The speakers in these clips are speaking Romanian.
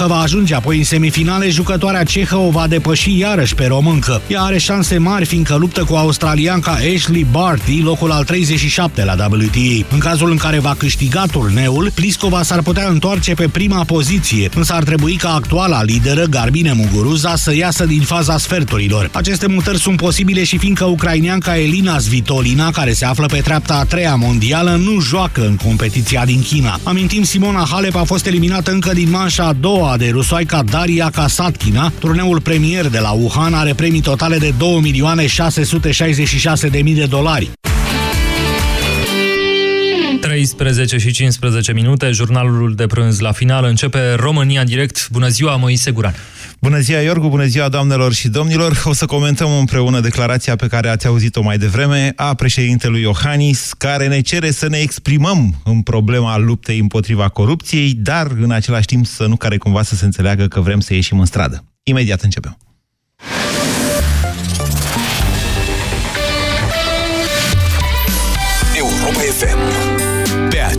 Că va ajunge apoi în semifinale, jucătoarea cehă o va depăși iarăși pe româncă. Ea are șanse mari fiindcă luptă cu australianca Ashley Barty, locul al 37 la WTA. În cazul în care va câștiga turneul, Pliskova s-ar putea întoarce pe prima poziție, însă ar trebui ca actuala lideră, Garbine Muguruza, să iasă din faza sferturilor. Aceste mutări sunt posibile și fiindcă ucraineanca Elina Svitolina, care se află pe treapta a treia mondială, nu joacă în competiția din China. Amintim, Simona Halep a fost eliminată încă din manșa a doua doua de rusoaica Daria Kasatkina. Turneul premier de la Wuhan are premii totale de 2.666.000 de dolari. 13 și 15 minute, jurnalul de prânz la final începe România direct. Bună ziua, Moise Guran! Bună ziua, Iorgu, bună ziua, doamnelor și domnilor! O să comentăm împreună declarația pe care ați auzit-o mai devreme a președintelui Iohannis, care ne cere să ne exprimăm în problema luptei împotriva corupției, dar în același timp să nu care cumva să se înțeleagă că vrem să ieșim în stradă. Imediat începem.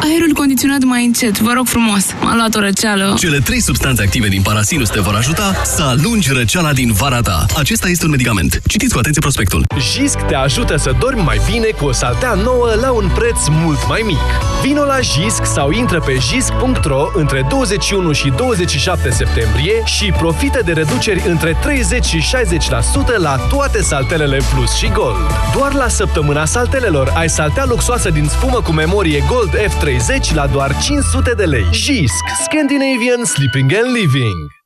Aerul condiționat mai încet, vă rog frumos. M-a luat o răceală. Cele trei substanțe active din parasinus te vor ajuta să alungi răceala din vara ta. Acesta este un medicament. Citiți cu atenție prospectul. Jisc te ajută să dormi mai bine cu o saltea nouă la un preț mult mai mic. Vino la Jisc sau intră pe jisc.ro între 21 și 27 septembrie și profită de reduceri între 30 și 60% la toate saltelele Plus și Gold. Doar la săptămâna saltelelor ai saltea luxoasă din spumă cu memorie Gold F30 la doar 500 de lei. Jisc, Scandinavian Sleeping and Living.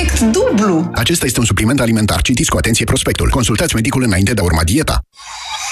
dublu. Acesta este un supliment alimentar. Citiți cu atenție prospectul. Consultați medicul înainte de a urma dieta.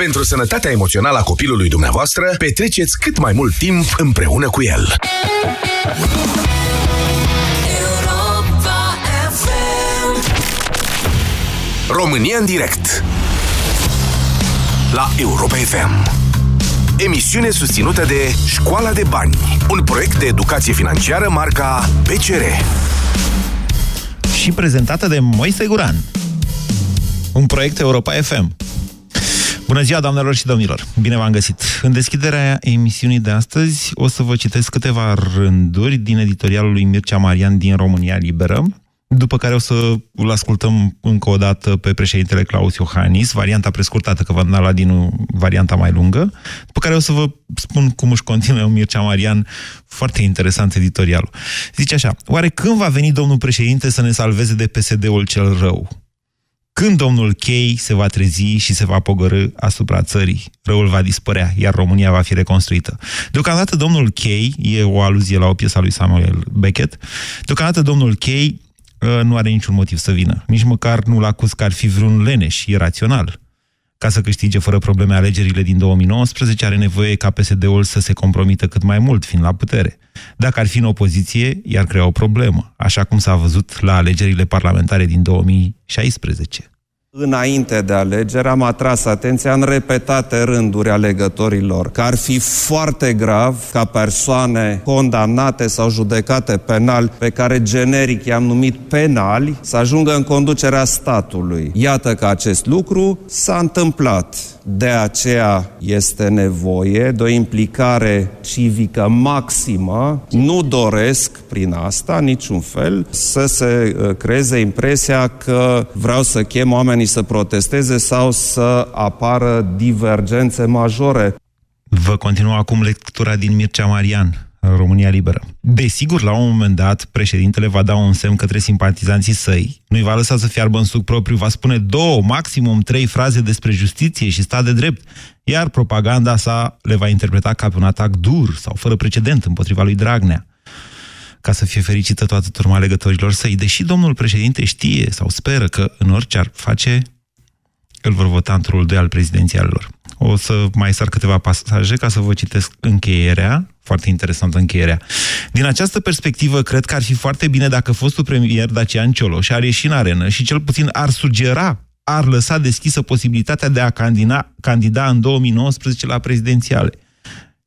Pentru sănătatea emoțională a copilului dumneavoastră, petreceți cât mai mult timp împreună cu el. România în direct. La Europa FM Emisiune susținută de Școala de Bani Un proiect de educație financiară marca PCR Și prezentată de Moise Guran. Un proiect Europa FM Bună ziua, doamnelor și domnilor! Bine v-am găsit! În deschiderea emisiunii de astăzi o să vă citesc câteva rânduri din editorialul lui Mircea Marian din România Liberă, după care o să îl ascultăm încă o dată pe președintele Claus Iohannis, varianta prescurtată, că v-am dat la din varianta mai lungă, după care o să vă spun cum își continuă Mircea Marian, foarte interesant editorialul. Zice așa, oare când va veni domnul președinte să ne salveze de PSD-ul cel rău? Când domnul Chei se va trezi și se va pogorâ asupra țării, răul va dispărea, iar România va fi reconstruită. Deocamdată domnul Chei, e o aluzie la o piesă a lui Samuel Beckett, deocamdată domnul Chei uh, nu are niciun motiv să vină. Nici măcar nu-l acuz că ar fi vreun leneș irațional. Ca să câștige fără probleme alegerile din 2019, are nevoie ca PSD-ul să se compromită cât mai mult, fiind la putere. Dacă ar fi în opoziție, i-ar crea o problemă, așa cum s-a văzut la alegerile parlamentare din 2016. Înainte de alegeri am atras atenția în repetate rânduri alegătorilor că ar fi foarte grav ca persoane condamnate sau judecate penal, pe care generic i-am numit penali, să ajungă în conducerea statului. Iată că acest lucru s-a întâmplat. De aceea este nevoie de o implicare civică maximă. Nu doresc prin asta niciun fel să se uh, creeze impresia că vreau să chem oamenii să protesteze sau să apară divergențe majore. Vă continuă acum lectura din Mircea Marian. România Liberă. Desigur, la un moment dat, președintele va da un semn către simpatizanții săi, nu-i va lăsa să fiarbă în suc propriu, va spune două, maximum trei fraze despre justiție și stat de drept, iar propaganda sa le va interpreta ca pe un atac dur sau fără precedent împotriva lui Dragnea ca să fie fericită toată turma legătorilor săi, deși domnul președinte știe sau speră că în orice ar face, îl vor vota într-un de al prezidențialelor. O să mai sar câteva pasaje ca să vă citesc încheierea, foarte interesantă încheierea. Din această perspectivă, cred că ar fi foarte bine dacă fostul premier Dacian Cioloș ar ieși în arenă și cel puțin ar sugera, ar lăsa deschisă posibilitatea de a candida, candida în 2019 la prezidențiale.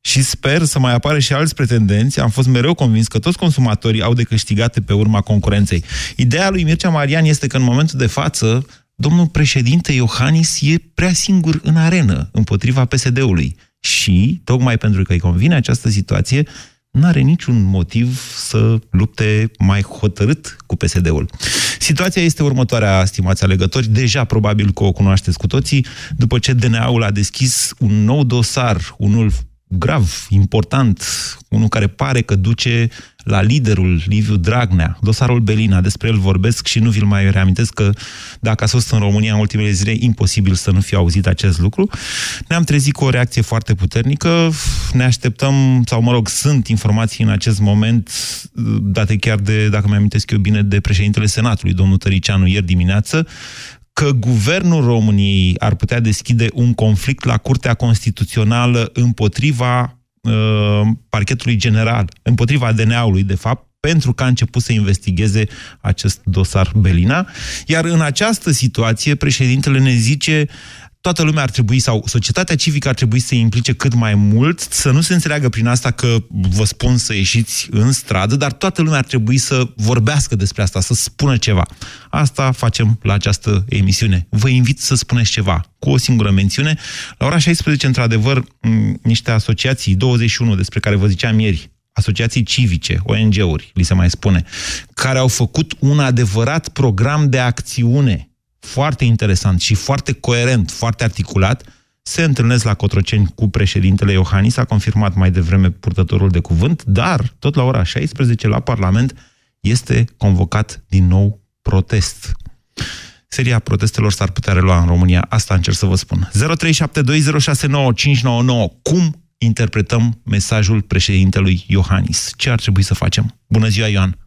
Și sper să mai apară și alți pretendenți. Am fost mereu convins că toți consumatorii au de câștigate pe urma concurenței. Ideea lui Mircea Marian este că în momentul de față domnul președinte Iohannis e prea singur în arenă împotriva PSD-ului. Și, tocmai pentru că îi convine această situație, nu are niciun motiv să lupte mai hotărât cu PSD-ul. Situația este următoarea, stimați alegători, deja probabil că o cunoașteți cu toții, după ce DNA-ul a deschis un nou dosar, unul grav, important, unul care pare că duce la liderul Liviu Dragnea, dosarul Belina, despre el vorbesc și nu vi-l mai reamintesc că dacă a fost în România în ultimele zile, imposibil să nu fi auzit acest lucru. Ne-am trezit cu o reacție foarte puternică, ne așteptăm, sau mă rog, sunt informații în acest moment, date chiar de, dacă mi amintesc eu bine, de președintele Senatului, domnul Tăricianu, ieri dimineață, că guvernul României ar putea deschide un conflict la Curtea Constituțională împotriva uh, parchetului general, împotriva DNA-ului, de fapt, pentru că a început să investigheze acest dosar Belina. Iar în această situație, președintele ne zice toată lumea ar trebui, sau societatea civică ar trebui să se implice cât mai mult, să nu se înțeleagă prin asta că vă spun să ieșiți în stradă, dar toată lumea ar trebui să vorbească despre asta, să spună ceva. Asta facem la această emisiune. Vă invit să spuneți ceva, cu o singură mențiune. La ora 16, într-adevăr, niște asociații, 21 despre care vă ziceam ieri, asociații civice, ONG-uri, li se mai spune, care au făcut un adevărat program de acțiune foarte interesant și foarte coerent, foarte articulat, se întâlnesc la Cotroceni cu președintele Iohannis, a confirmat mai devreme purtătorul de cuvânt, dar tot la ora 16 la Parlament este convocat din nou protest. Seria protestelor s-ar putea relua în România, asta încerc să vă spun. 0372069599. Cum interpretăm mesajul președintelui Iohannis? Ce ar trebui să facem? Bună ziua, Ioan!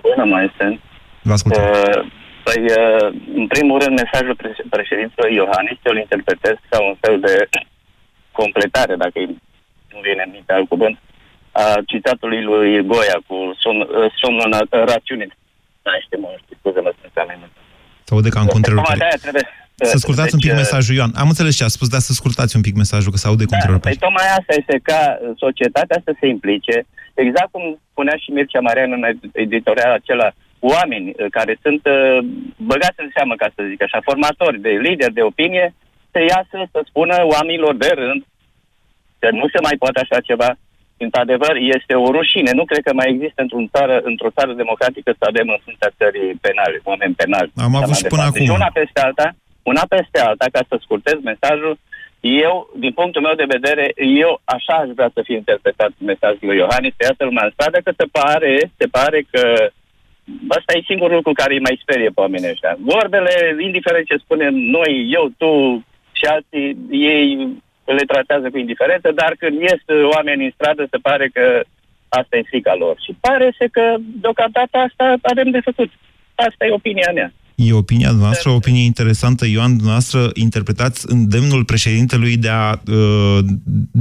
Bună, mai sunt. Vă ascultăm. Uh, Păi, uh, în primul rând, mesajul președintelui Iohannis eu îl interpretez ca un fel de completare, dacă nu vine în minte alt cuvânt, a citatului lui Goia cu somn, uh, somnul în rațiune. Da, știu, mă, scuze-mă, sunt Să aude ca în contrerupere. Să scurtați un pic deci, mesajul, Ioan. Am înțeles ce a spus, dar să scurtați un pic mesajul, că se aude da, contrerupere. Păi tocmai asta este ca societatea să se implice, exact cum spunea și Mircea Marian în editorial acela, oameni uh, care sunt uh, băgați în seamă, ca să zic așa, formatori de lideri de opinie, să iasă să spună oamenilor de rând că nu se mai poate așa ceva, într-adevăr, este o rușine. Nu cred că mai există într-un țară, într-o țară democratică să avem în fruntea țării penale, oameni penali. Am avut Așa și mai până departe. acum. Și una peste alta, una peste alta, ca să scurtez mesajul, eu, din punctul meu de vedere, eu așa aș vrea să fie interpretat mesajul lui Iohannis, să iasă lumea în stradă, că se pare, se pare că Asta e singurul lucru care îi mai sperie pe oamenii ăștia. Vorbele, indiferent ce spunem noi, eu, tu și alții, ei le tratează cu indiferență, dar când ies oamenii în stradă, se pare că asta e frica lor. Și pare să că deocamdată asta avem de făcut. Asta e opinia mea. E opinia noastră, o opinie interesantă. Ioan, noastră interpretați îndemnul președintelui de a, uh,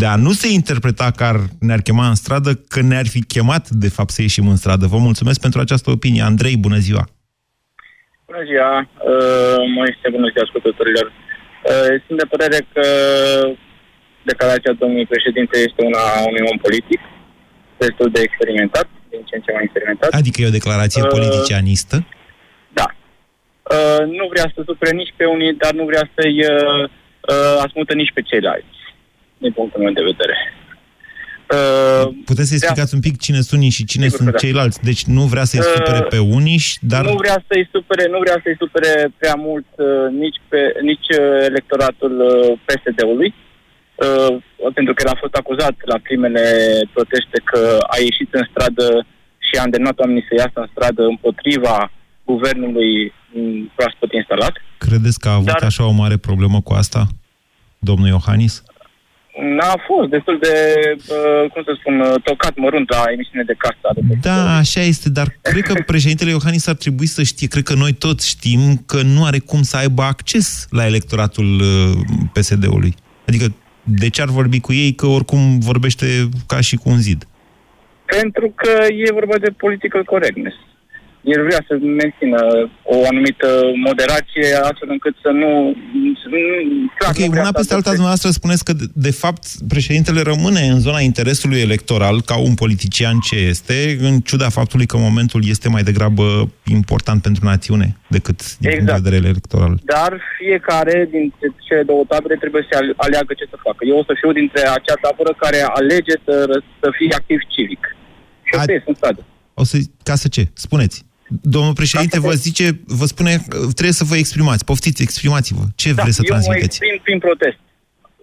de a nu se interpreta că ar, ne-ar chema în stradă, că ne-ar fi chemat, de fapt, să ieșim în stradă. Vă mulțumesc pentru această opinie. Andrei, bună ziua! Bună ziua, uh, Moise, bună ziua ascultătorilor. Uh, sunt de părere că declarația domnului președinte este una a unui om politic, destul de experimentat, din ce în ce mai experimentat. Adică e o declarație Uh, politicianistă? Da. Uh, nu vrea să supere nici pe unii, dar nu vrea să-i uh, uh, asmută nici pe ceilalți, din punctul meu de vedere. Uh, Puteți să explicați un pic cine sunt unii și cine Sigur că sunt da. ceilalți? Deci nu vrea să-i Uh, supere pe unii, și- dar... Nu vrea să-i supere, nu vrea să-i supere prea mult uh, nici, pe, nici uh, electoratul uh, PSD-ului, uh, pentru că el a fost acuzat la primele proteste că a ieșit în stradă și a îndemnat oamenii să iasă în stradă împotriva guvernului m, proaspăt instalat. Credeți că a avut Dar- așa o mare problemă cu asta, domnul Iohannis? N-a fost destul de, uh, cum să spun, uh, tocat mărunt la emisiune de casă. Da, așa este, dar cred că președintele Iohannis ar trebui să știe, cred că noi toți știm că nu are cum să aibă acces la electoratul uh, PSD-ului. Adică de ce ar vorbi cu ei că oricum vorbește ca și cu un zid? Pentru că e vorba de political correctness. El vrea să mențină o anumită moderație astfel încât să nu... Să nu clar, nu Ok, vrea una să peste alta, adopte- dumneavoastră spuneți că, de, de fapt, președintele rămâne în zona interesului electoral ca un politician ce este, în ciuda faptului că momentul este mai degrabă important pentru națiune decât din punct de vedere electoral. Dar fiecare dintre cele două tabere trebuie să ale- aleagă ce să facă. Eu o să fiu dintre acea tabără care alege să, ră- să fie activ civic. Și asta este în stradă. O să, ca să ce? Spuneți. Domnul președinte vă zice, vă spune, trebuie să vă exprimați. Poftiți, exprimați-vă. Ce vreți să Da, eu mă transmiteți? exprim prin protest.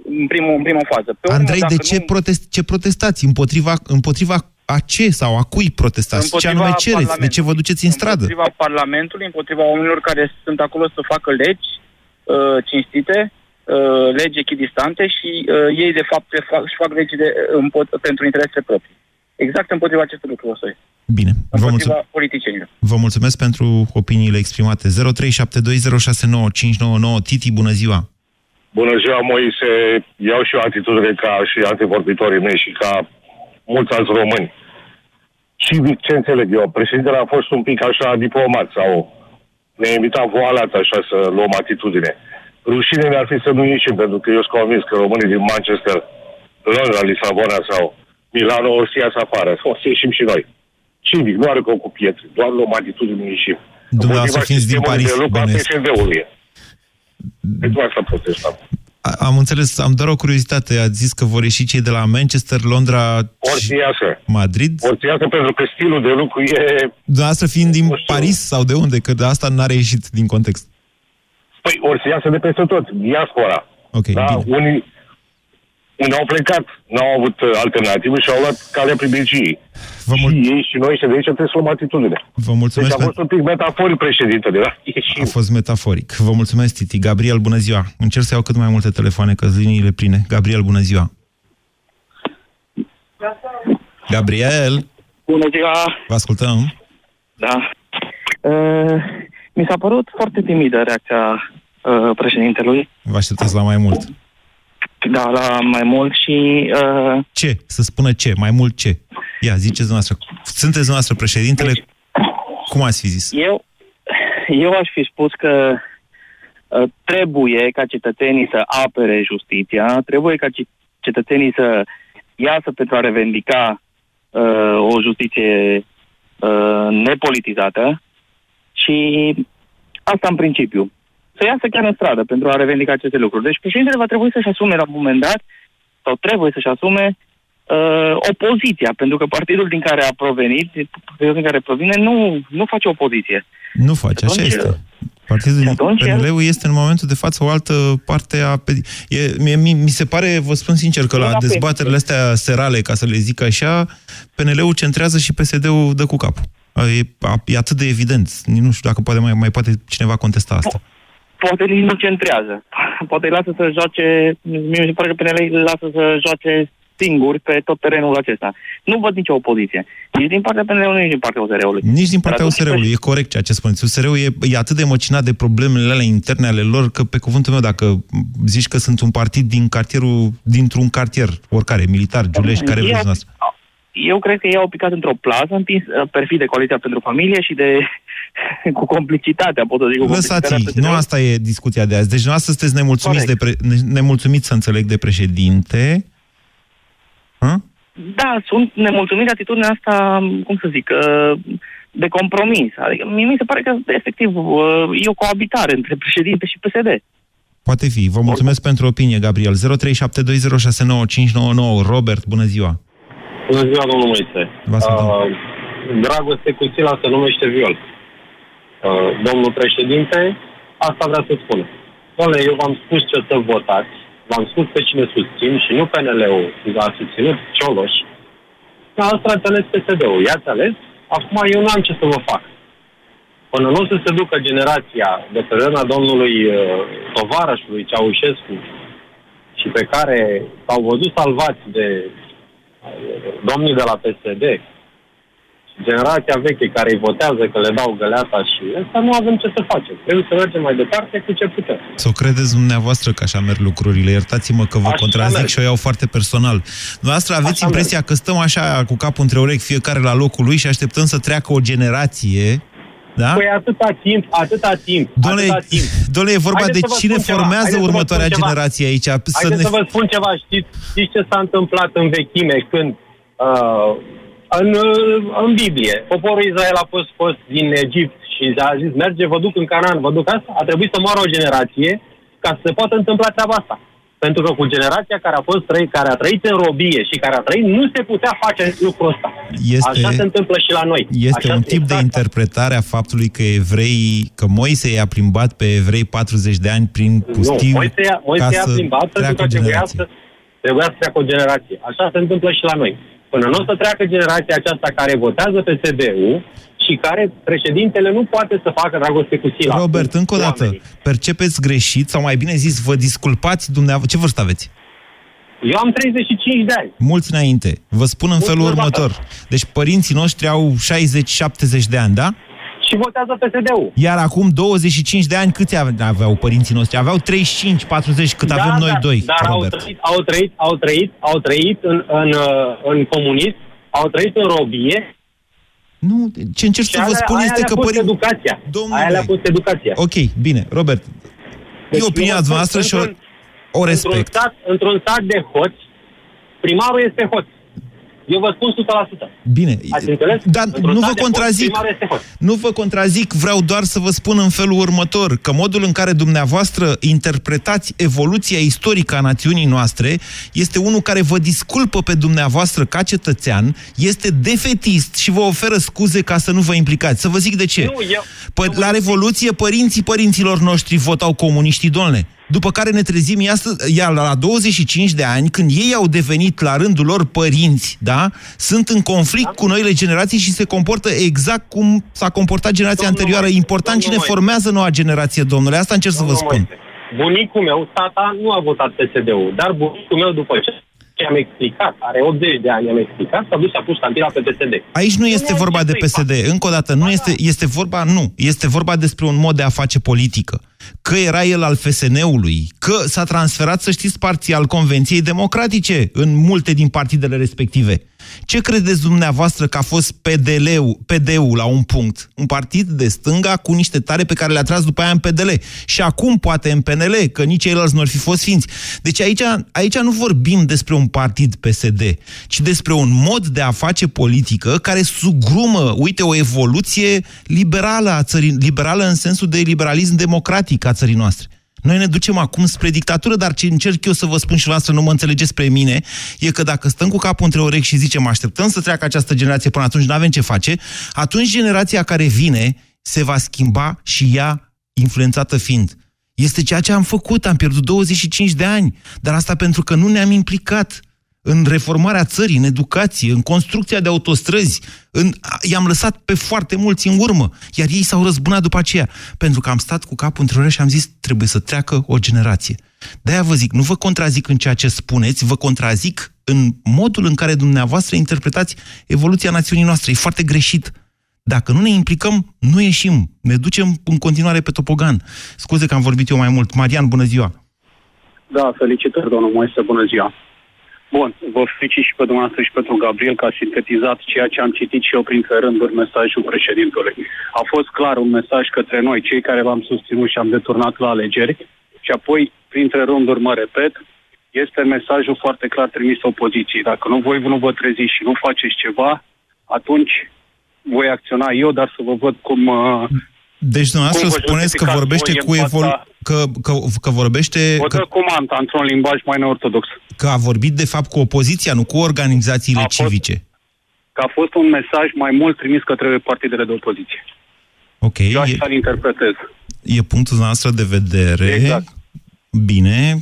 În, primul, în prima fază. Pe urmă, Andrei, de dacă ce, nu- protest, ce protestați? Împotriva, împotriva a ce sau a cui protestați? Ce anume cereți? De ce vă duceți în stradă? Împotriva Parlamentului, împotriva oamenilor care sunt acolo să facă legi uh, cinstite, uh, legi echidistante și uh, ei, de fapt, le fac, își fac legile împot- pentru interese proprii. Exact împotriva acestui lucru, o să Bine, vă Împotriva mulțumesc. politicienilor. Vă mulțumesc pentru opiniile exprimate. 0372069599. Titi, bună ziua! Bună ziua, Moise. Iau și eu atitudine ca și antevorbitorii mei și ca mulți alți români. Civic, ce înțeleg eu? Președintele a fost un pic așa diplomat sau ne-a invitat voalat așa să luăm atitudine. Rușine mi-ar fi să nu ieșim, pentru că eu sunt convins că românii din Manchester, Londra, Lisabona sau Milano o să iasă afară. O să ieșim și noi. Civic, nu are că cu pietre, doar luăm atitudine, nu ieșim. Dumneavoastră Împotriva fiind din sistemului Paris, de lucru a bănuiesc. PSD-ului. Pentru asta protestam. A- Am înțeles, am doar o curiozitate. Ați zis că vor ieși cei de la Manchester, Londra Ori și să iasă. Madrid? Ori să iasă pentru că stilul de lucru e... Dumneavoastră fiind din Paris sau de unde? Că de asta n-are ieșit din context. Păi, ori să iasă de peste tot, diaspora. Ok, da? bine. Unii, unii au plecat, n-au avut uh, alternativă și au luat calea privilegiei. Vă și ei și noi și de aici trebuie să luăm atitudine. Vă mulțumesc Deci a fost un pic metaforic președintele, da? A fost metaforic. Vă mulțumesc, Titi. Gabriel, bună ziua. Încerc să iau cât mai multe telefoane, că sunt liniile pline. Gabriel, bună ziua. Gabriel, Bună ziua! vă ascultăm. Da. Uh, mi s-a părut foarte timidă reacția uh, președintelui. Vă așteptați la mai mult. Da, la mai mult și... Uh, Ce? Să spună ce? Mai mult ce? Ia, ziceți dumneavoastră. Sunteți dumneavoastră președintele? Cum ați fi zis? eu, eu aș fi spus că uh, trebuie ca cetățenii să apere justiția, trebuie ca ci- cetățenii să iasă pentru a revendica uh, o justiție uh, nepolitizată și asta în principiu. Să iasă chiar în stradă pentru a revendica aceste lucruri. Deci președintele va trebui să-și asume la un moment dat, sau trebuie să-și asume, uh, opoziția, pentru că partidul din care a provenit, partidul din care provine, nu, nu face opoziție. Nu face, așa Atunci, este. Partidul din atunci PNL-ul este în momentul de față o altă parte a... pe- E, mie, mi, mi se pare, vă spun sincer, că la Da, pe- dezbaterile astea serale, ca să le zic așa, PNL-ul centrează și PSD-ul dă cu capul. E, a- e atât de evident. Nici Nu știu dacă poate mai, mai poate cineva contesta asta. Poate nici nu centrează. Poate îi lasă să joace, mie mi se pare că PNL îi lasă să joace singuri pe tot terenul acesta. Nu văd nicio opoziție. Nici din partea PNL-ului, nici din partea USR-ului. Nici din partea Dar atunci USR-ului, e corect ceea ce spuneți. USR-ul e, e atât de măcinat de problemele alea interne ale lor, că pe cuvântul meu, dacă zici că sunt un partid din cartierul, dintr-un cartier, oricare, militar, Giulești, care Eu- vreți noastră. Eu cred că ei au picat într-o plază, împins uh, perfid de Coaliția pentru Familie și de cu complicitatea, pot să zic, cu complicitatea Lăsați, nu asta e discuția de azi. Deci dumneavoastră sunteți nemulțumiți, de pre, ne- nemulțumiți să înțeleg, de președinte. Da, sunt nemulțumit de atitudinea asta, cum să zic, uh, de compromis. Adică mie mi se pare că, efectiv, uh, e o coabitare între președinte și PSD. Poate fi. Vă mulțumesc pentru opinie, Gabriel. 0372069599. Robert, bună ziua. Bună ziua, domnul Moise. Vă ascultăm. Uh, dragoste cu sila se numește viol. Uh, domnul președinte, asta vrea să spună. Doamne, eu v-am spus ce să votați, v-am spus pe cine susțin și nu PNL-ul a susținut Cioloș. Dar asta ați ales PSD-ul. I-ați ales, acum eu nu am ce să vă fac. Până nu o să se ducă generația de pe râna domnului uh, tovarășului Ceaușescu și pe care s-au văzut salvați de uh, domnii de la PSD, generația veche care îi votează că le dau găleata și asta nu avem ce să facem. Trebuie să mergem mai departe cu ce putem. Să o credeți dumneavoastră că așa merg lucrurile. Iertați-mă că vă Așa contrazic merg. și o iau foarte personal. Dumneavoastră aveți Așa impresia că stăm așa cu capul între urechi fiecare la locul lui și așteptăm să treacă o generație da? Păi atâta timp, atâta timp, Doamne, atâta timp. doamne, e vorba Haideți de să vă cine spun ceva, formează haideți să vă următoarea spun ceva. generație aici. Să Haideți ne... să vă spun ceva, știți, știți ce s-a întâmplat în vechime când uh, în, uh, în Biblie poporul Israel a fost fost din Egipt și a zis merge, vă duc în Canaan, vă duc asta, a trebuit să moară o generație ca să se poată întâmpla treaba asta. Pentru că cu generația care a fost trăit, care a trăit în robie și care a trăit, nu se putea face lucrul ăsta. Este- Așa se întâmplă și la noi. Este Așa un se- tip de interpretare a faptului că evrei, că Moise i-a plimbat pe evrei 40 de ani prin pustiu nu, Moise i-a, Moise ca i-a să plimbat pentru treacă că o trebuia generație. să, trebuia să treacă o generație. Așa se întâmplă și la noi. Până nu o să treacă generația aceasta care votează pe SD-ul și care președintele nu poate să facă dragoste cu sila. Robert, încă o dată, percepeți greșit sau mai bine zis, vă disculpați dumneavoastră. Ce vârstă aveți? Eu am 35 de ani. Mulți înainte. Vă spun în felul următor. Deci părinții noștri au 60-70 de ani, da? Și votează PSD-ul. Iar acum 25 de ani câți ave- aveau părinții noștri? Aveau 35-40 cât avem noi da, doi, Dar au Robert. trăit, au trăit, au trăit, au trăit în, în, uh, în comunism, au trăit în robie. Nu, ce încerc să vă spun este că părin... părin- educația. Domnule. Aia le-a pus educația. Ok, bine, Robert. Deci e opinia eu vă spun, voastră și o, într-un- o Într-un respect. stat, într-un stat de hoți, primarul este hoț. Eu vă spun 100%. Bine, Ați înțeles? dar Într-un nu stat vă de hoți, contrazic. primarul este hoț. Nu vă contrazic, vreau doar să vă spun în felul următor, că modul în care dumneavoastră interpretați evoluția istorică a națiunii noastre este unul care vă disculpă pe dumneavoastră ca cetățean, este defetist și vă oferă scuze ca să nu vă implicați. Să vă zic de ce. Nu, eu, Păi, la Revoluție, părinții părinților noștri votau comuniștii, domnule. După care ne trezim, iată, iar la 25 de ani, când ei au devenit la rândul lor părinți, da? Sunt în conflict cu noile generații și se comportă exact cum s-a comportat generația Domnul anterioară. Moise, Important cine domnul Moise. formează noua generație, domnule. Asta încerc să vă Domnul spun. Moise, Bunicul meu, tata, nu a votat PSD-ul, dar bunicul meu, după ce am explicat, are 80 de ani, am explicat, s-a dus și a pus ștampila pe PSD. Aici nu este vorba de PSD. Încă o dată, nu este, este vorba, nu. Este vorba despre un mod de a face politică. Că era el al FSN-ului, că s-a transferat, să știți, parțial Convenției Democratice în multe din partidele respective. Ce credeți dumneavoastră că a fost PDL-ul, PD-ul la un punct? Un partid de stânga cu niște tare pe care le-a tras după aia în PDL. Și acum poate în PNL, că nici ceilalți nu ar fi fost ființi. Deci aici, aici nu vorbim despre un partid PSD, ci despre un mod de a face politică care sugrumă, uite, o evoluție liberală a țării, liberală în sensul de liberalism democratic a țării noastre. Noi ne ducem acum spre dictatură, dar ce încerc eu să vă spun și noastră nu mă înțelegeți spre mine, e că dacă stăm cu capul între urechi și zicem așteptăm să treacă această generație până atunci nu avem ce face, atunci generația care vine se va schimba și ea influențată fiind. Este ceea ce am făcut, am pierdut 25 de ani, dar asta pentru că nu ne-am implicat în reformarea țării, în educație, în construcția de autostrăzi. În... I-am lăsat pe foarte mulți în urmă, iar ei s-au răzbunat după aceea. Pentru că am stat cu capul între urechi și am zis, trebuie să treacă o generație. De-aia vă zic, nu vă contrazic în ceea ce spuneți, vă contrazic în modul în care dumneavoastră interpretați evoluția națiunii noastre. E foarte greșit. Dacă nu ne implicăm, nu ieșim. Ne ducem în continuare pe topogan. Scuze că am vorbit eu mai mult. Marian, bună ziua! Da, felicitări, domnul Moise, bună ziua! Bun, vă felicit și pe dumneavoastră și pentru Gabriel că a sintetizat ceea ce am citit și eu printre rânduri mesajul președintelui. A fost clar un mesaj către noi, cei care v-am susținut și am deturnat la alegeri, și apoi, printre rânduri, mă repet, este mesajul foarte clar trimis opoziției. Dacă nu voi nu vă treziți și nu faceți ceva, atunci voi acționa eu, dar să vă văd cum... Uh, deci dumneavoastră spuneți că vorbește cu evolu... Că, că, că vorbește... O că... cu manta într-un limbaj mai neortodox. Că a vorbit de fapt cu opoziția, nu cu organizațiile a civice. Fost, că a fost un mesaj mai mult trimis către partidele de opoziție. Ok. Eu așa e, interpretez. E punctul noastră de vedere. Exact. Bine.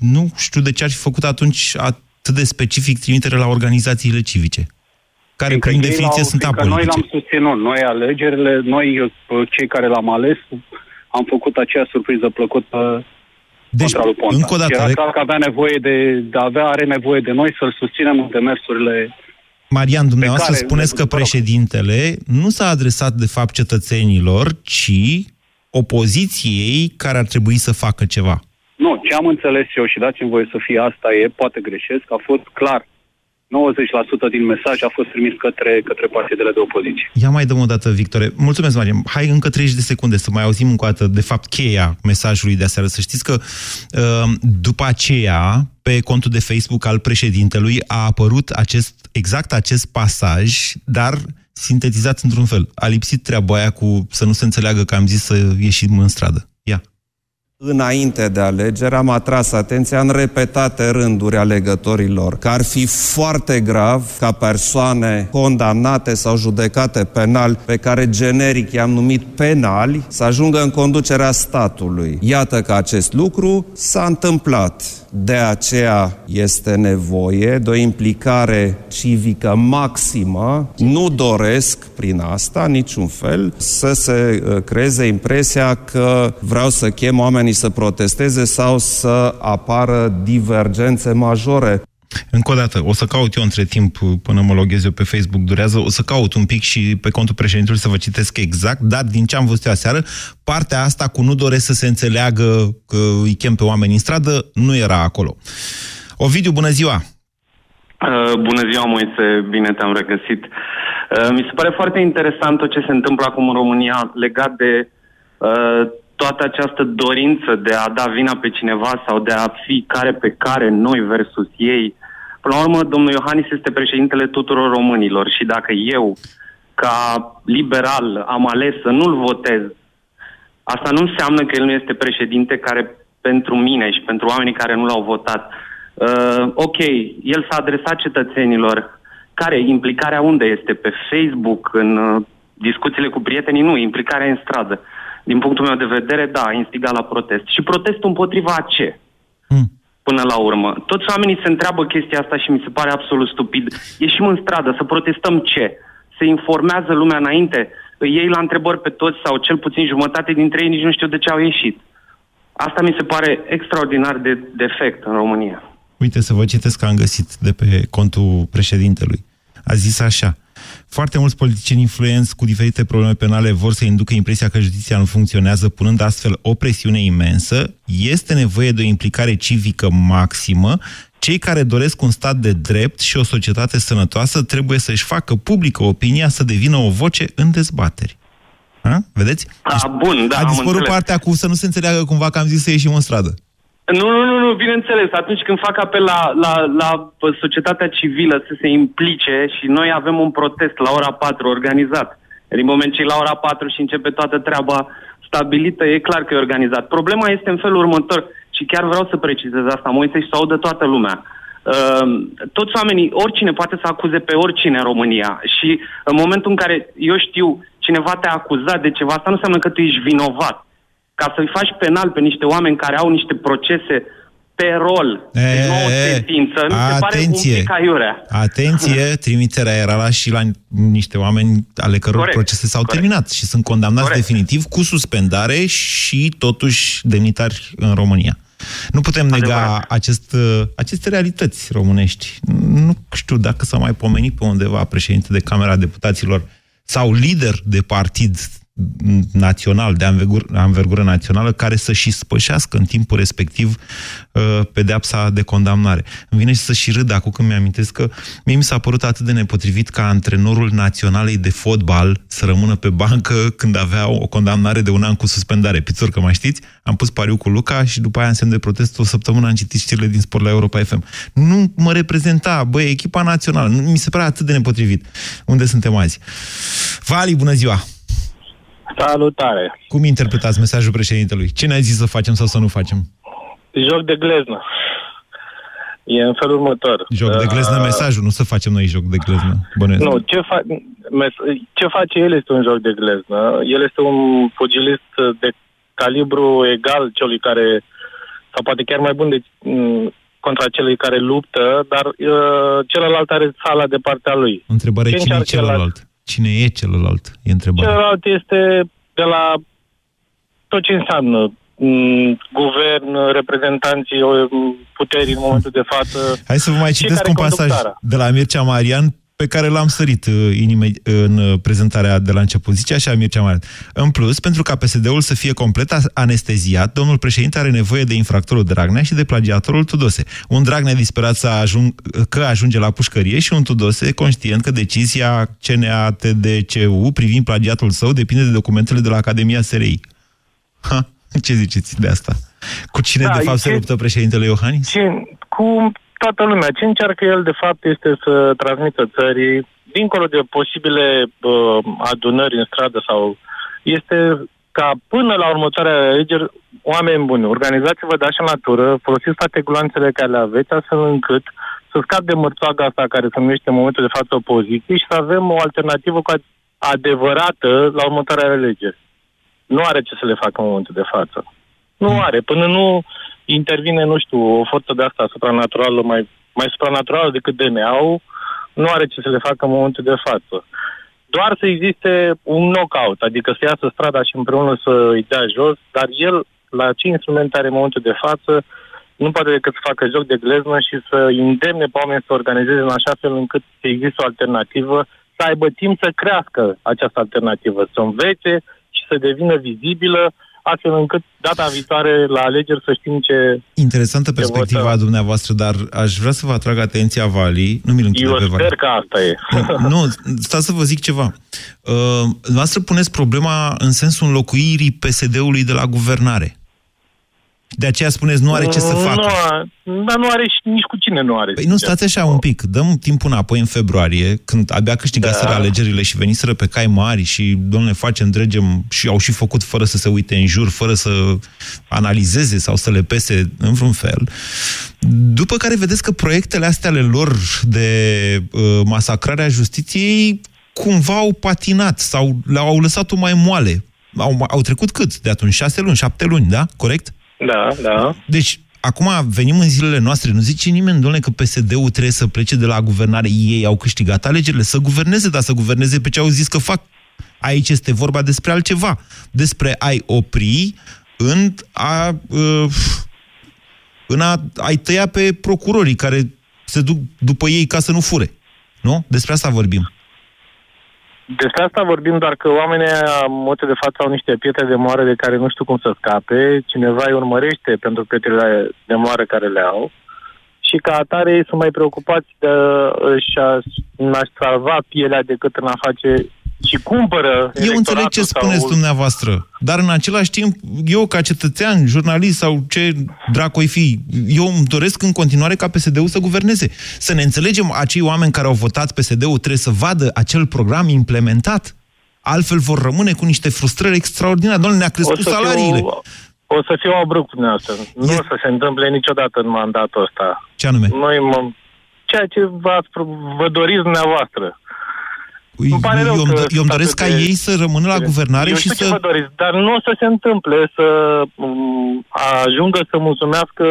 Nu știu de ce ar fi făcut atunci atât de specific trimitere la organizațiile civice care prin definiție sunt apolitice. Noi l-am susținut, noi alegerile, noi cei care l-am ales, am făcut aceea surpriză plăcută deci, lui Ponta. încă o dată... Era clar că avea nevoie de, de avea, are nevoie de noi să-l susținem în demersurile Marian, dumneavoastră care, spuneți că președintele nu s-a adresat de fapt cetățenilor, ci opoziției care ar trebui să facă ceva. Nu, ce am înțeles eu și dați-mi voie să fie asta e, poate greșesc, a fost clar 90% din mesaj a fost trimis către, către partidele de opoziție. Ia mai dăm o dată, Victor. Mulțumesc, Marian. Hai încă 30 de secunde să mai auzim încă o dată, de fapt, cheia mesajului de aseară. Să știți că uh, după aceea, pe contul de Facebook al președintelui, a apărut acest, exact acest pasaj, dar sintetizat într-un fel. A lipsit treaba aia cu să nu se înțeleagă că am zis să ieșim în stradă. Ia. Înainte de alegeri am atras atenția în repetate rânduri alegătorilor că ar fi foarte grav ca persoane condamnate sau judecate penal, pe care generic i-am numit penali, să ajungă în conducerea statului. Iată că acest lucru s-a întâmplat. De aceea este nevoie de o implicare civică maximă. Nu doresc prin asta niciun fel să se uh, creeze impresia că vreau să chem oamenii să protesteze sau să apară divergențe majore. Încă o dată, o să caut eu între timp până mă loghez eu pe Facebook, durează, o să caut un pic și pe contul președintelui să vă citesc exact, dar din ce am văzut eu aseară, partea asta cu nu doresc să se înțeleagă că îi chem pe oameni în stradă, nu era acolo. Ovidiu, bună ziua! Uh, bună ziua, Moise, bine te-am regăsit. Uh, mi se pare foarte interesant tot ce se întâmplă acum în România legat de uh, toată această dorință de a da vina pe cineva sau de a fi care pe care, noi versus ei, Până la urmă, domnul Iohannis este președintele tuturor românilor și dacă eu, ca liberal, am ales să nu-l votez, asta nu înseamnă că el nu este președinte care pentru mine și pentru oamenii care nu l-au votat. Uh, ok, el s-a adresat cetățenilor. Care? Implicarea unde este? Pe Facebook, în uh, discuțiile cu prietenii? Nu, implicarea în stradă. Din punctul meu de vedere, da, a instigat la protest. Și protestul împotriva a ce? Hmm până la urmă. Toți oamenii se întreabă chestia asta și mi se pare absolut stupid. Ieșim în stradă să protestăm ce? Se informează lumea înainte? Îi iei la întrebări pe toți sau cel puțin jumătate dintre ei nici nu știu de ce au ieșit. Asta mi se pare extraordinar de defect în România. Uite să vă citesc că am găsit de pe contul președintelui. A zis așa. Foarte mulți politicieni influenți cu diferite probleme penale vor să inducă impresia că justiția nu funcționează, punând astfel o presiune imensă. Este nevoie de o implicare civică maximă. Cei care doresc un stat de drept și o societate sănătoasă trebuie să-și facă publică opinia să devină o voce în dezbateri. Ha? Vedeți? A, bun, da, A dispărut partea cu să nu se înțeleagă cumva că am zis să ieșim în stradă. Nu, nu, nu, nu, bineînțeles. Atunci când fac apel la, la, la societatea civilă să se implice și noi avem un protest la ora 4 organizat. Din moment ce la ora 4 și începe toată treaba, stabilită, e clar că e organizat. Problema este în felul următor și chiar vreau să precizez asta, Moise, și să audă toată lumea. Uh, toți oamenii, oricine poate să acuze pe oricine în România și în momentul în care eu știu cineva te-a acuzat de ceva, asta nu înseamnă că tu ești vinovat. Ca să-i faci penal pe niște oameni care au niște procese pe rol, de E, nouă e, e. sentință, mi se pare un Atenție. pic aiurea. Atenție, trimiterea era la și la niște oameni ale căror Corect, procese s-au corect. terminat și sunt condamnați Corect. definitiv cu suspendare și totuși demnitari în România. Nu putem nega acest, uh, aceste realități românești. Nu știu dacă s-a mai pomenit pe undeva președinte de Camera Deputaților sau lider de partid național, de anvergură, anvergură națională, care să și spășească în timpul respectiv uh, pedeapsa de condamnare. Îmi vine și să și râd acum când mi-amintesc că mie mi s-a părut atât de nepotrivit ca antrenorul naționalei de fotbal să rămână pe bancă când avea o condamnare de un an cu suspendare. Pițor, că mai știți, am pus pariu cu Luca și după aia în semn de protest o săptămână am citit știrile din sport la Europa FM. Nu mă reprezenta, băi, echipa națională. Nu- Mi se părea atât de nepotrivit. Unde suntem azi? Vali, bună ziua! Salutare! Cum interpretați mesajul președintelui? Ce ne-a zis să facem sau să nu facem? Joc de gleznă. E în felul următor. Joc de gleznă Uh, mesajul, nu să facem noi joc de gleznă. Bănuiesc. Nu, ce, fa- mes- ce face el este un joc de gleznă. El este un pugilist de calibru egal celui care, sau poate chiar mai bun de, m, contra celui care luptă, dar uh, celălalt are sala de partea lui. Întrebare, Ce cine e încearcă el la- celălalt? Cine e celălalt? E întrebarea. Celălalt este de la tot ce înseamnă m, guvern, reprezentanții m, puterii în momentul de față. Hai să vă mai Cei citesc care un conduc pasaj țara. de la Mircea Marian pe care l-am sărit uh, inime- în uh, prezentarea de la început. Zice așa Mircea Marian. În plus, pentru ca PSD-ul să fie complet a- anesteziat, domnul președinte are nevoie de infractorul Dragnea și de plagiatorul Tudose. Un Dragnea disperat să ajung, că ajunge la pușcărie și un Tudose conștient că decizia CNATDCU privind plagiatul său depinde de documentele de la Academia SRI. Ha, ce ziceți de asta? Cu cine, Da, de fapt, se ce- luptă președintele Iohannis? Ce, cu toată lumea. Ce încearcă el, de fapt, este să transmită țării, dincolo de posibile uh, adunări în stradă sau... Este ca până la următoarea alegeri, oameni buni, organizați-vă de așa natură, folosiți toate gloanțele care le aveți, astfel încât să scap de mărțoaga asta care se numește în momentul de față opoziție și să avem o alternativă cu ad- adevărată la următoarea alegeri. Nu are ce să le facă în momentul de față. Nu are. Până nu intervine, nu știu, o forță de asta supranaturală, mai, mai supranaturală decât DNA-ul, nu are ce să le facă în momentul de față. Doar să existe un knockout, adică să iasă strada și împreună să îi dea jos, dar el, la ce instrumente are în momentul de față, nu poate decât să facă joc de gleznă și să îndemne pe oameni să organizeze în așa fel încât să există o alternativă, să aibă timp să crească această alternativă, să învețe și să devină vizibilă, astfel încât data viitoare la alegeri să știm ce... Interesantă perspectiva votăm. dumneavoastră, dar aș vrea să vă atrag atenția, Vali. Nu mi-l închide Eu pe Vali. sper că asta e. Nu, stați să vă zic ceva. Uh, noastră puneți problema în sensul înlocuirii PSD-ului de la guvernare. De aceea spuneți, nu are ce să facă. Nu, a- dar nu are și nici cu cine nu are. Păi nu, stați așa un pic. Dăm timpul înapoi în februarie, când abia câștigaseră Da. alegerile și veniseră pe cai mari și, domnule, facem, dregem și au și făcut fără să se uite în jur, fără să analizeze sau să le pese în vreun fel. După care vedeți că proiectele astea ale lor de uh, masacrare a justiției cumva au patinat sau le-au lăsat-o mai moale. Au, au trecut cât? De atunci șase luni, șapte luni, da? Corect? Da, da. Deci, acum venim în zilele noastre, nu zice nimeni, domnule, că PSD-ul trebuie să plece de la guvernare, ei au câștigat alegerile, să guverneze, dar să guverneze pe ce au zis că fac. Aici este vorba despre altceva, despre a-i opri în a, uh, în a, a-i tăia pe procurorii care se duc după ei ca să nu fure. Nu? Despre asta vorbim. Despre asta vorbim doar că oamenii ăia, în momentul de față au niște pietre de moare de care nu știu cum să scape, cineva îi urmărește pentru pietrele de moare care le au. Și ca atare ei sunt mai preocupați de își a, în a salva pielea decât în a face și cumpără Eu înțeleg ce electoratul spuneți sau... dumneavoastră, dar în același timp, eu ca cetățean, jurnalist sau ce dracu i fi, eu îmi doresc în continuare ca PSD-ul să guverneze. Să ne înțelegem, acei oameni care au votat PSD-ul trebuie să vadă acel program implementat. Altfel vor rămâne cu niște frustrări extraordinare. Doamne, ne-a crescut O să fiu- salariile. O să fiu abrupт cu dumneavoastră. Nu o să se întâmple niciodată în mandatul ăsta. Ce anume? Noi mă... Ceea ce v-ați, pro- vă doriți dumneavoastră. Îmi pare rău eu, că eu îmi sunt doresc ca atât de- ei să rămână la guvernare Eu și știu ce să... vă doriți, dar nu o să se întâmple să um, ajungă să mulțumească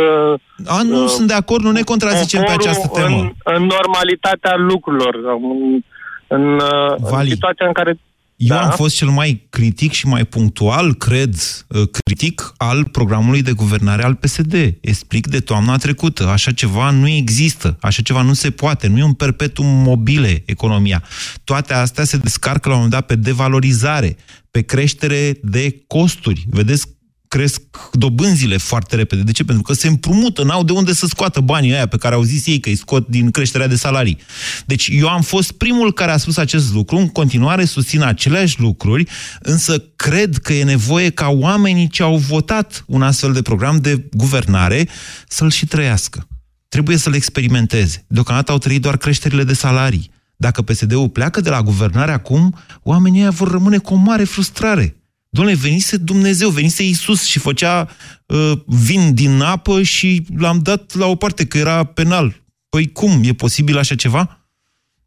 A, nu uh, sunt de acord, nu ne contrazicem pe poporul această temă. În, în normalitatea lucrurilor, în, în, uh, în Vali. situația în care Eu Da. am fost cel mai critic și mai punctual, cred, uh, critic al programului de guvernare al PSD. Explic de toamna trecută. Așa ceva nu există. Așa ceva nu se poate. Nu e un perpetuum mobile economia. Toate astea se descarcă la un moment dat pe devalorizare, pe creștere de costuri. Vedeți, cresc dobânzile foarte repede. De ce? Pentru că se împrumută, n-au de unde să scoată banii aia pe care au zis ei că îi scot din creșterea de salarii. Deci eu am fost primul care a spus acest lucru, în continuare susțin aceleași lucruri, însă cred că e nevoie ca oamenii ce au votat un astfel de program de guvernare să-l și trăiască. Trebuie să-l experimenteze. Deocamdată au trăit doar creșterile de salarii. Dacă PSD-ul pleacă de la guvernare acum, oamenii ăia vor rămâne cu o mare frustrare. Domnule, venise Dumnezeu, venise Iisus și făcea uh, vin din apă și l-am dat la o parte, că era penal. Păi cum? E posibil așa ceva?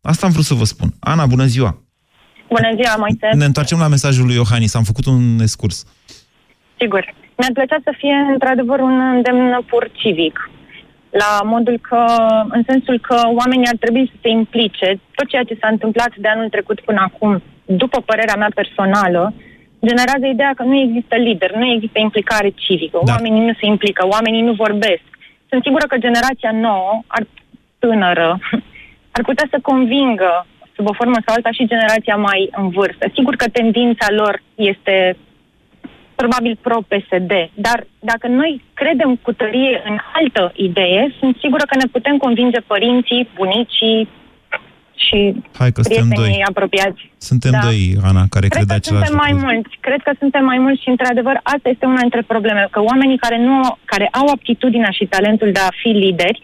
Asta am vrut să vă spun. Ana, bună ziua! Bună ziua, Moise. Ne întoarcem la mesajul lui Iohannis. Am făcut un scurs. Sigur. Mi-ar plăcea să fie, într-adevăr, un îndemn pur civic. La modul că, în sensul că oamenii ar trebui să se implice. Tot ceea ce s-a întâmplat de anul trecut până acum, după părerea mea personală, generează ideea că nu există lider, nu există implicare civică. Da. Oamenii nu se implică, oamenii nu vorbesc. Sunt sigură că generația nouă, ar, tânără, ar putea să convingă sub o formă sau alta și generația mai în vârstă. Sigur că tendința lor este probabil pro-PSD, dar dacă noi credem cu tărie în altă idee, sunt sigură că ne putem convinge părinții, bunicii și Hai că suntem prietenii doi. apropiați. Suntem Da. doi, Ana, care Cred cred că același suntem mai lucru. mulți. Cred că suntem mai mulți și, într-adevăr, asta este una dintre probleme. Că oamenii care, nu, care au aptitudinea și talentul de a fi lideri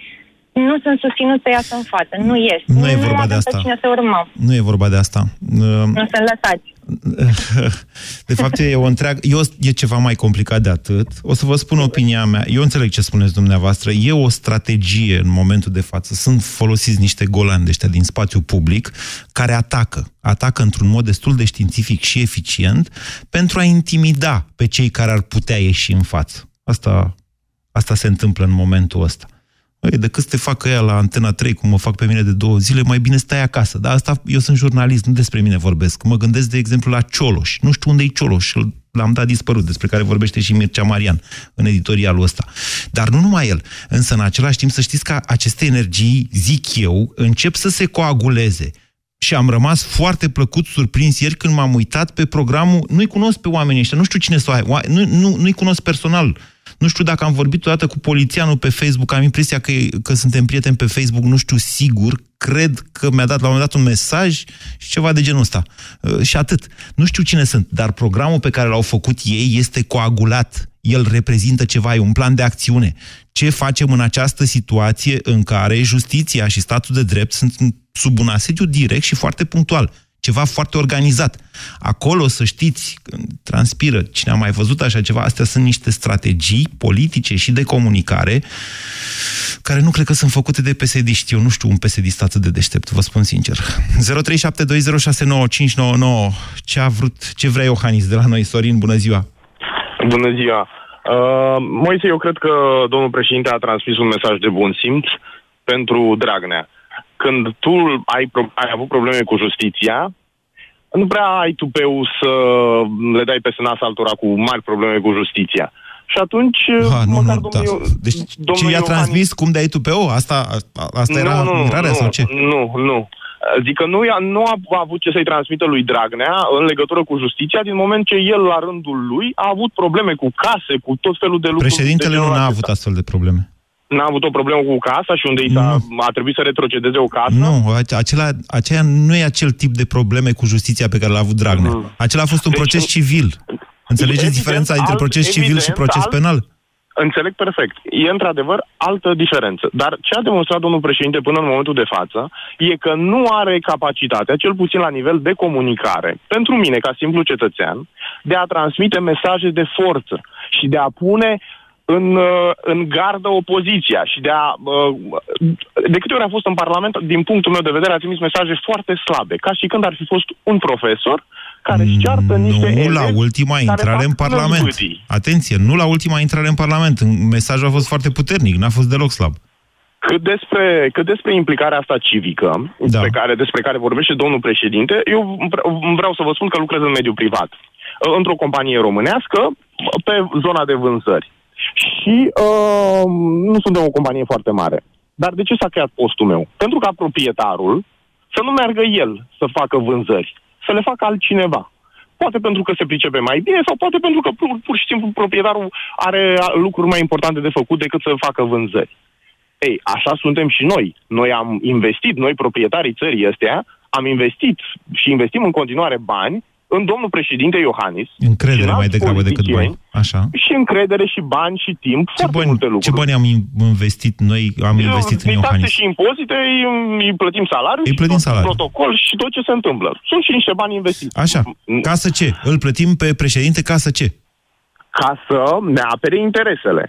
nu sunt susținuți să iasă în față. Nu ies. Nu e vorba de avem asta. Pe cine să urmăm. Nu e vorba de asta. Uh, Nu sunt lăsați. De fapt, e o întreagă... E, o, e ceva mai complicat de atât. O să vă spun opinia mea. Eu înțeleg ce spuneți dumneavoastră. E o strategie în momentul de față. Sunt folosiți niște golani de ăștia din spațiu public care atacă. Atacă într-un mod destul de științific și eficient pentru a intimida pe cei care ar putea ieși în față. Asta, asta se întâmplă în momentul ăsta. Băi, decât să te facă ea la Antena 3, cum mă fac pe mine de două zile, mai bine stai acasă. Dar asta, eu sunt jurnalist, nu despre mine vorbesc. Mă gândesc, de exemplu, la Cioloș. Nu știu unde e Cioloș, îl- l-am dat dispărut, despre care vorbește și Mircea Marian în editorialul ăsta. Dar nu numai el. Însă, în același timp, să știți că aceste energii, zic eu, încep să se coaguleze. Și am rămas foarte plăcut surprins ieri când m-am uitat pe programul. Nu-i cunosc pe oamenii ăștia, nu știu cine să o nu, nu, nu-i cunosc personal. Nu știu dacă am vorbit odată cu polițianul pe Facebook, am impresia că, că suntem prieteni pe Facebook, nu știu sigur, cred că mi-a dat la un moment dat un mesaj și ceva de genul ăsta. Uh, și atât. Nu știu cine sunt, dar programul pe care l-au făcut ei este coagulat. El reprezintă ceva, e un plan de acțiune. Ce facem în această situație în care justiția și statul de drept sunt sub un asediu direct și foarte punctual? Ceva foarte organizat. Acolo, să știți, când transpiră cine a mai văzut așa ceva, astea sunt niște strategii politice și de comunicare care nu cred că sunt făcute de psd Eu nu știu un psd atât de deștept, vă spun sincer. 0372069599 Ce a vrut, ce vrea Iohannis de la noi? Sorin, bună ziua! Bună ziua! Uh, Moise, eu cred că domnul președinte a transmis un mesaj de bun simț pentru Dragnea. Când tu ai, pro- ai avut probleme cu justiția, nu prea ai tupeu să le dai peste nas altora cu mari probleme cu justiția. Și atunci, Ha, nu, măcar nu, da. domnul, Deci domnul ce i-a Iohannis- transmis? Cum de-ai tu pe o? Asta, a- asta era nu, nu, mirarea nu, sau ce? Nu, nu. Zic că nu, i-a- nu a avut ce să-i transmită lui Dragnea în legătură cu justiția, din moment ce el, la rândul lui, a avut probleme cu case, cu tot felul de lucruri. Președintele de nu genul a acesta. avut astfel de probleme. N-a avut o problemă cu casa și unde i s-a, a trebuit să retrocedeze o casă? Nu, ace- acela, aceea nu e acel tip de probleme cu justiția pe care l-a avut Dragnea. Mm. Acela a fost un Deci, proces civil. Înțelegeți evident, diferența între alt- proces civil și evident, proces alt- penal? Înțeleg perfect. E într-adevăr altă diferență. Dar ce a demonstrat domnul președinte până în momentul de față e că nu are capacitatea, cel puțin la nivel de comunicare, pentru mine ca simplu cetățean, de a transmite mesaje de forță și de a pune în, uh, în gardă opoziția și de a... uh, De câte ori a fost în Parlament, din punctul meu de vedere, a trimis mesaje foarte slabe, ca și când ar fi fost un profesor care își ceartă niște Nu elevi la ultima care intrare fac în Parlament. năzbâtii. Atenție, nu la ultima intrare în Parlament. Mesajul a fost foarte puternic, n-a fost deloc slab. Cât despre, cât despre implicarea asta civică, da. pe care, despre care vorbește domnul președinte, eu vre- vreau să vă spun că lucrez în mediul privat, uh, într-o companie românească, pe zona de vânzări. Și uh, nu suntem o companie foarte mare. Dar de ce s-a creat postul meu? Pentru ca proprietarul să nu meargă el să facă vânzări, să le facă altcineva. Poate pentru că se pricepe mai bine sau poate pentru că pur, pur și simplu proprietarul are lucruri mai importante de făcut decât să facă vânzări. Ei, așa suntem și noi. Noi am investit, noi proprietarii țării astea, am investit și investim în continuare bani în domnul președinte Iohannis. și Încredere în mai alți degrabă decât politicieni, bani. Așa. Și încredere și bani și timp, Ce foarte bani, multe lucruri. ce bani am in- investit noi, am investit în Din taxe Iohannis? și impozite îi, îi plătim salariul Îi și plătim tot salariul. protocol și tot ce se întâmplă. Sunt și niște bani investiți. Așa, ca să ce? Îl plătim pe președinte ca să ce? Ca să ne apere interesele.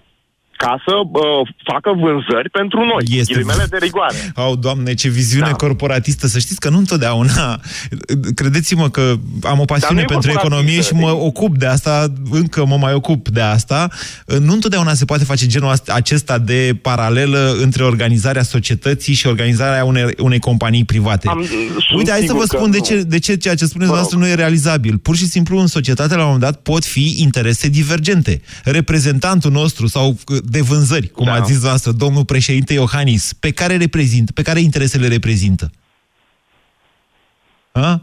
Ca să uh, facă vânzări pentru noi. Este- Ghilimele de rigoare. Au, doamne, ce viziune da. corporatistă. Să știți că nu întotdeauna... Credeți-mă că am o pasiune Dar nu e pentru economie și mă ocup de asta, încă mă mai ocup de asta. Nu întotdeauna se poate face genul ast- acesta de paralelă între organizarea societății și organizarea unei, unei companii private. Am- sunt Uite, hai să sigur vă că spun de nu. ce, de ce ceea ce spuneți noastră nu e realizabil. Pur și simplu, în societate, la un moment dat, pot fi interese divergente. Reprezentantul nostru sau uh, de vânzări, cum Da. ați zis noastră, domnul președinte Iohannis, pe care reprezintă, pe care interesele reprezintă? Ha?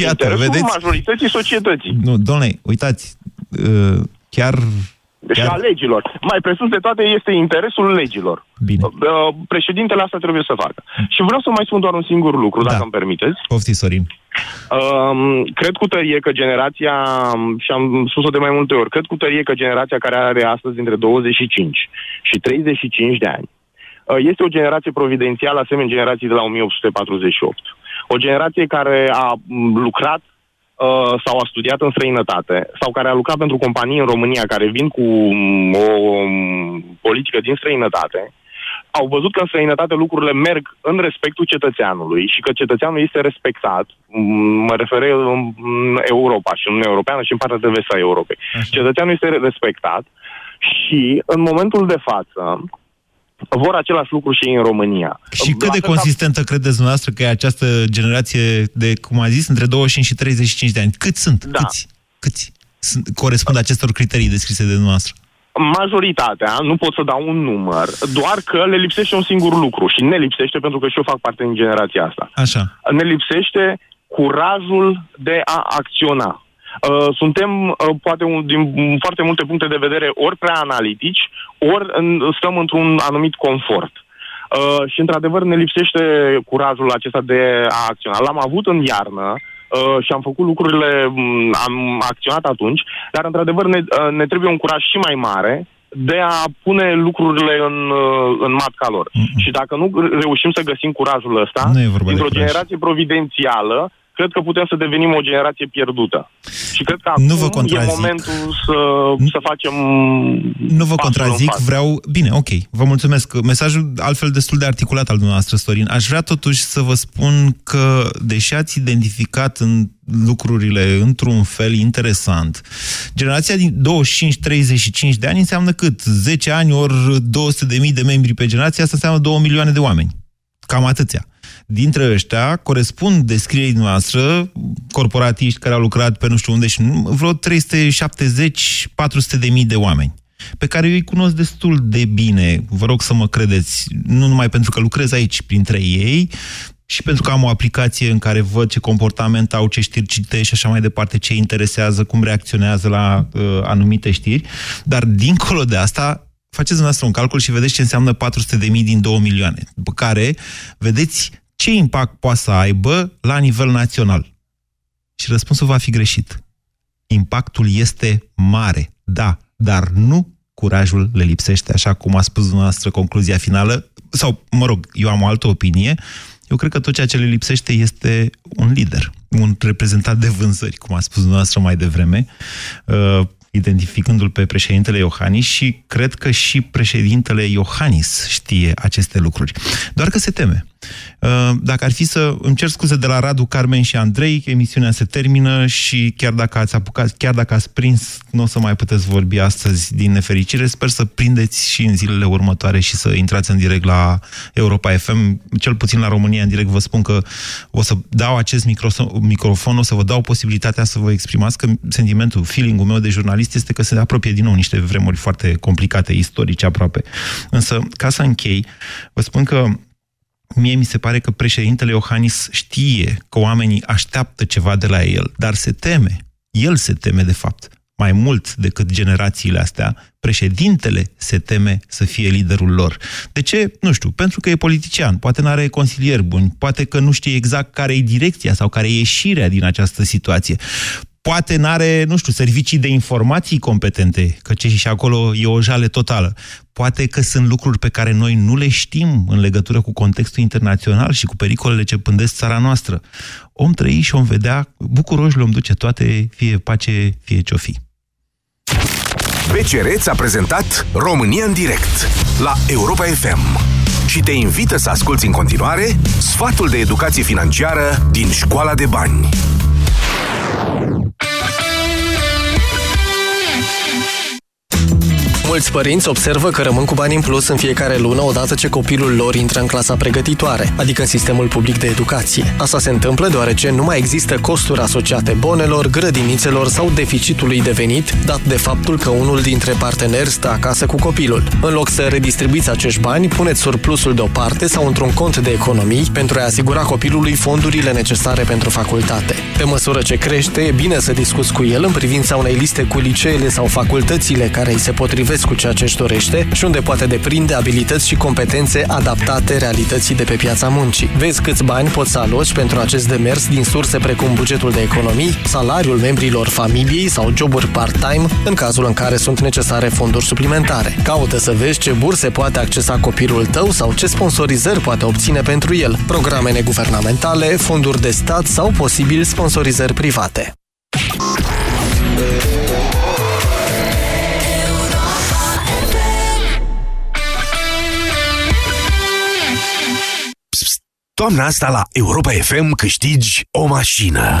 Iată, Interesul vedeți? majorității societății. Nu, domnule, uitați, uh, chiar... Și a legilor. Mai presus de toate este interesul legilor. Bine. Uh, Președintele asta trebuie să facă. Și vreau să mai spun doar un singur lucru, dacă îmi permiteți. Pofti, Sorin. Um, cred cu tărie că generația, și am spus-o de mai multe ori, cred cu tărie că generația care are astăzi între 25 și 35 de ani uh, este o generație providențială asemenea generației de la 1848. O generație care a m, lucrat uh, sau a studiat în străinătate sau care a lucrat pentru companii în România care vin cu m, o m, politică din străinătate au văzut că în străinătate lucrurile merg în respectul cetățeanului și că cetățeanul este respectat, m, mă refer în în Europa și în Uniunea Europeană și în partea de vest a Europei. Cetățeanul este respectat și în momentul de față vor același lucru și ei în România. Și cât La de fel ca- consistentă credeți dumneavoastră că e această generație de, cum a zis, între 25 și 35 de ani? Cât sunt? Da. Câți? Câți sunt, corespund acestor criterii descrise de dumneavoastră? Majoritatea, nu pot să dau un număr, doar că le lipsește un singur lucru și ne lipsește pentru că și eu fac parte din generația asta. Așa. ne lipsește curajul de a acționa. Uh, Suntem, uh, poate, un, din foarte multe puncte de vedere, ori prea analitici, ori în- stăm într-un anumit confort. Uh, și, într-adevăr, ne lipsește curajul acesta de a acționa. L-am avut în iarnă uh, și am făcut lucrurile, m, am acționat atunci, dar, într-adevăr, ne, uh, ne trebuie un curaj și mai mare de a pune lucrurile în, uh, în matca lor. Și dacă nu reușim să găsim curajul ăsta, Nu e vorba de dintr-o curaj. generație providențială, cred că putem să devenim o generație pierdută. Și cred că Nu vă acum e contrazic. momentul să, să facem Nu vă pasul în contrazic, față. vreau... Bine, ok, vă mulțumesc. Mesajul altfel destul de articulat al dumneavoastră, Sorin. Aș vrea totuși să vă spun că, deși ați identificat în lucrurile într-un fel interesant, generația din 25-35 de ani înseamnă cât? 10 ani ori 200.000 de membri pe generație, asta înseamnă 2 milioane de oameni. Cam atâția. Dintre ăștia corespund descrierii noastră corporatiști care au lucrat pe nu știu unde și nu, vreo 370-400 de mii de oameni pe care eu îi cunosc destul de bine, vă rog să mă credeți, nu numai pentru că lucrez aici printre ei, și pentru că am o aplicație în care văd ce comportament au, ce știri citești și așa mai departe, ce îi interesează, cum reacționează la uh, anumite știri, dar dincolo de asta, faceți dumneavoastră un calcul și vedeți ce înseamnă 400 de mii din 2 milioane, după care vedeți ce impact poate să aibă la nivel național. Și răspunsul va fi greșit. Impactul este mare, da, dar nu curajul le lipsește, așa cum a spus dumneavoastră concluzia finală, sau, mă rog, eu am o altă opinie, eu cred că tot ceea ce le lipsește este un lider, un reprezentant de vânzări, cum a spus dumneavoastră mai devreme, uh, identificându-l pe președintele Iohannis și cred că și președintele Iohannis știe aceste lucruri. Doar că se teme. Uh, dacă ar fi să... Îmi cer scuze de la Radu, Carmen și Andrei, emisiunea se termină și chiar dacă ați apucat, chiar dacă ați prins, nu o să mai puteți vorbi astăzi din nefericire. Sper să prindeți și în zilele următoare și să intrați în direct la Europa FM. Cel puțin la România în direct vă spun că o să dau acest microfon, o să vă dau posibilitatea să vă exprimați că sentimentul, feeling-ul meu de jurnalist este că se apropie din nou niște vremuri foarte complicate, istorice aproape. Însă, ca să închei, vă spun că Mie mi se pare că președintele Iohannis știe că oamenii așteaptă ceva de la el, dar se teme. El se teme, de fapt, mai mult decât generațiile astea. Președintele se teme să fie liderul lor. De ce? Nu știu. Pentru că e politician, poate nu are consilieri buni, poate că nu știe exact care e direcția sau care e ieșirea din această situație poate n-are, nu știu, servicii de informații competente, că ce și acolo e o jale totală. Poate că sunt lucruri pe care noi nu le știm în legătură cu contextul internațional și cu pericolele ce pândesc țara noastră. Om trăi și om vedea, bucuroși le-om duce toate, fie pace, fie ce-o fi. BCR ți-a prezentat România în direct la Europa FM și te invită să asculti în continuare sfatul de educație financiară din Școala de Bani. you Mulți părinți observă că rămân cu bani în plus în fiecare lună odată ce copilul lor intră în clasa pregătitoare, adică în sistemul public de educație. Asta se întâmplă deoarece nu mai există costuri asociate bonelor, grădinițelor sau deficitului de venit, dat de faptul că unul dintre parteneri stă acasă cu copilul. În loc să redistribuiți acești bani, puneți surplusul deoparte sau într-un cont de economii pentru a asigura copilului fondurile necesare pentru facultate. Pe măsură ce crește, e bine să discuți cu el în privința unei liste cu liceele sau facultățile care îi se potrivesc cu ceea ce își dorește și unde poate deprinde abilități și competențe adaptate realității de pe piața muncii. Vezi câți bani poți să aloci pentru acest demers din surse precum bugetul de economii, salariul membrilor familiei sau joburi part-time, în cazul în care sunt necesare fonduri suplimentare. Caută să vezi ce burse poate accesa copilul tău sau ce sponsorizări poate obține pentru el, programe neguvernamentale, fonduri de stat sau posibil sponsorizări private. Toamna asta la Europa FM câștigi o mașină.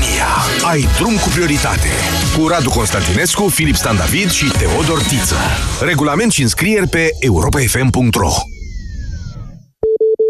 România. Ai drum cu prioritate. Cu Radu Constantinescu, Filip Stan David și Teodor Tiță. Regulament și înscrieri pe europafm.ro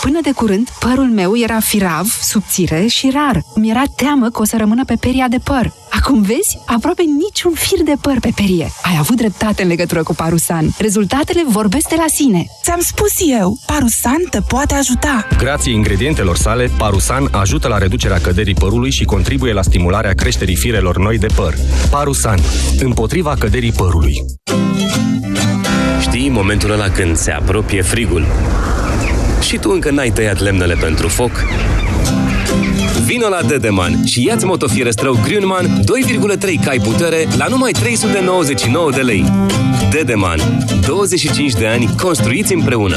Până de curând, părul meu era firav, subțire și rar. Mi era teamă că o să rămână pe peria de păr. Acum vezi, aproape niciun fir de păr pe perie. Ai avut dreptate în legătură cu Parusan. Rezultatele vorbesc de la sine. Ți-am spus eu, Parusan te poate ajuta. Grație ingredientelor sale, Parusan ajută la reducerea căderii părului și contribuie la stimularea creșterii firelor noi de păr. Parusan, împotriva căderii părului. Știi momentul ăla când se apropie frigul? Și tu încă n-ai tăiat lemnele pentru foc? Vino la Dedeman și ia-ți motofierăstrău Grünman 2,3 cai putere la numai 399 de lei. Dedeman. 25 de ani construiți împreună.